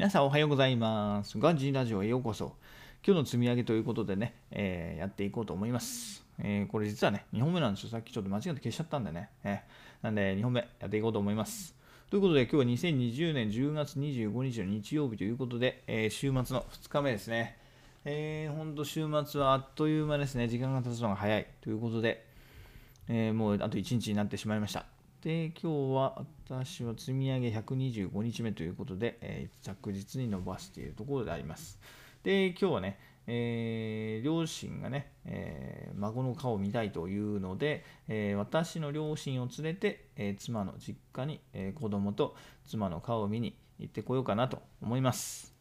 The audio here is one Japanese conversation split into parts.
皆さんおはようございます。ガンジーラジオへようこそ。今日の積み上げということでね、えーやっていこうと思います。えーこれ実はね、2本目なんですよ。さっきちょっと間違って消しちゃったんでね。えーなんで2本目やっていこうと思います。ということで、今日は2020年10月25日の日曜日ということで、え週末の2日目ですね。えー、ほんと週末はあっという間ですね。時間が経つのが早いということで、えもうあと1日になってしまいました。で、今日は私は積み上げ125日目ということで、えー着実に伸ばしているところであります。で、今日はね、えー両親がね、えー孫の顔を見たいというので、えー私の両親を連れて、え妻の実家に、えー子供と妻の顔を見に行ってこようかなと思います。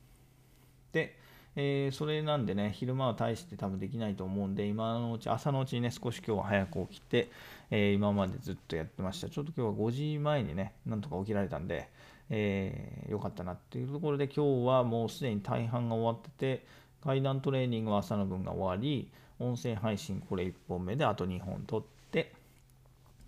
えーそれなんでね、昼間は大して多分できないと思うんで、今のうち、朝のうちにね、少し今日は早く起きて、えー今までずっとやってました。ちょっと今日は5時前にね、なんとか起きられたんで、えーよかったなっていうところで、今日はもうすでに大半が終わってて、階段トレーニングは朝の分が終わり、音声配信これ1本目であと2本撮って、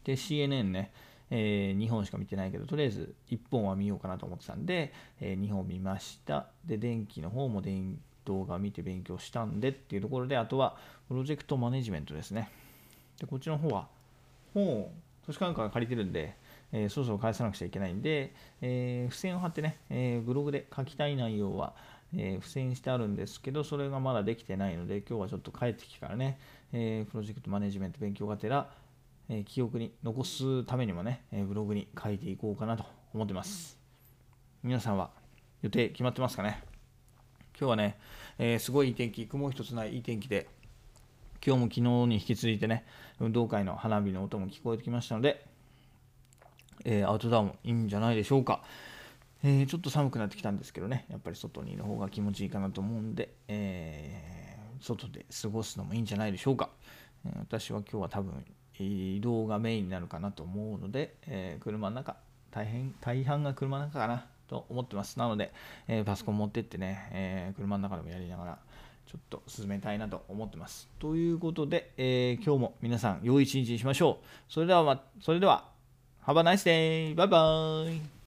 で、CNN ね、え2本しか見てないけど、とりあえず1本は見ようかなと思ってたんで、え2本見ました。で、電気の方も電動画見て勉強したんでっていうところで、あとはプロジェクトマネジメントですね。で、こっちの方は本を図書館から借りてるんで、えーそろそろ返さなくちゃいけないんで、えー付箋を貼ってね、えーブログで書きたい内容は、え付箋してあるんですけど、それがまだできてないので、今日はちょっと帰ってきてからね、えプロジェクトマネジメント勉強がてら、え記憶に残すためにもね、えブログに書いていこうかなと思ってます。皆さんは予定決まってますかね？今日はね、えーすごいいい天気、雲一つないいい天気で、今日も昨日に引き続いてね、運動会の花火の音も聞こえてきましたので、えーアウトドアもいいんじゃないでしょうか。えーちょっと寒くなってきたんですけどね、やっぱり外にいる方が気持ちいいかなと思うんで、えー外で過ごすのもいいんじゃないでしょうか。私は今日は多分移動がメインになるかなと思うので、え車の中、大変、大半が車の中かなと思ってます。なので、えーパソコン持ってってね、えー車の中でもやりながら、ちょっと進めたいなと思ってます。ということで、えー今日も皆さん、良い一日にしましょう。それでは、ま、それでは、Have a nice day! バイバイ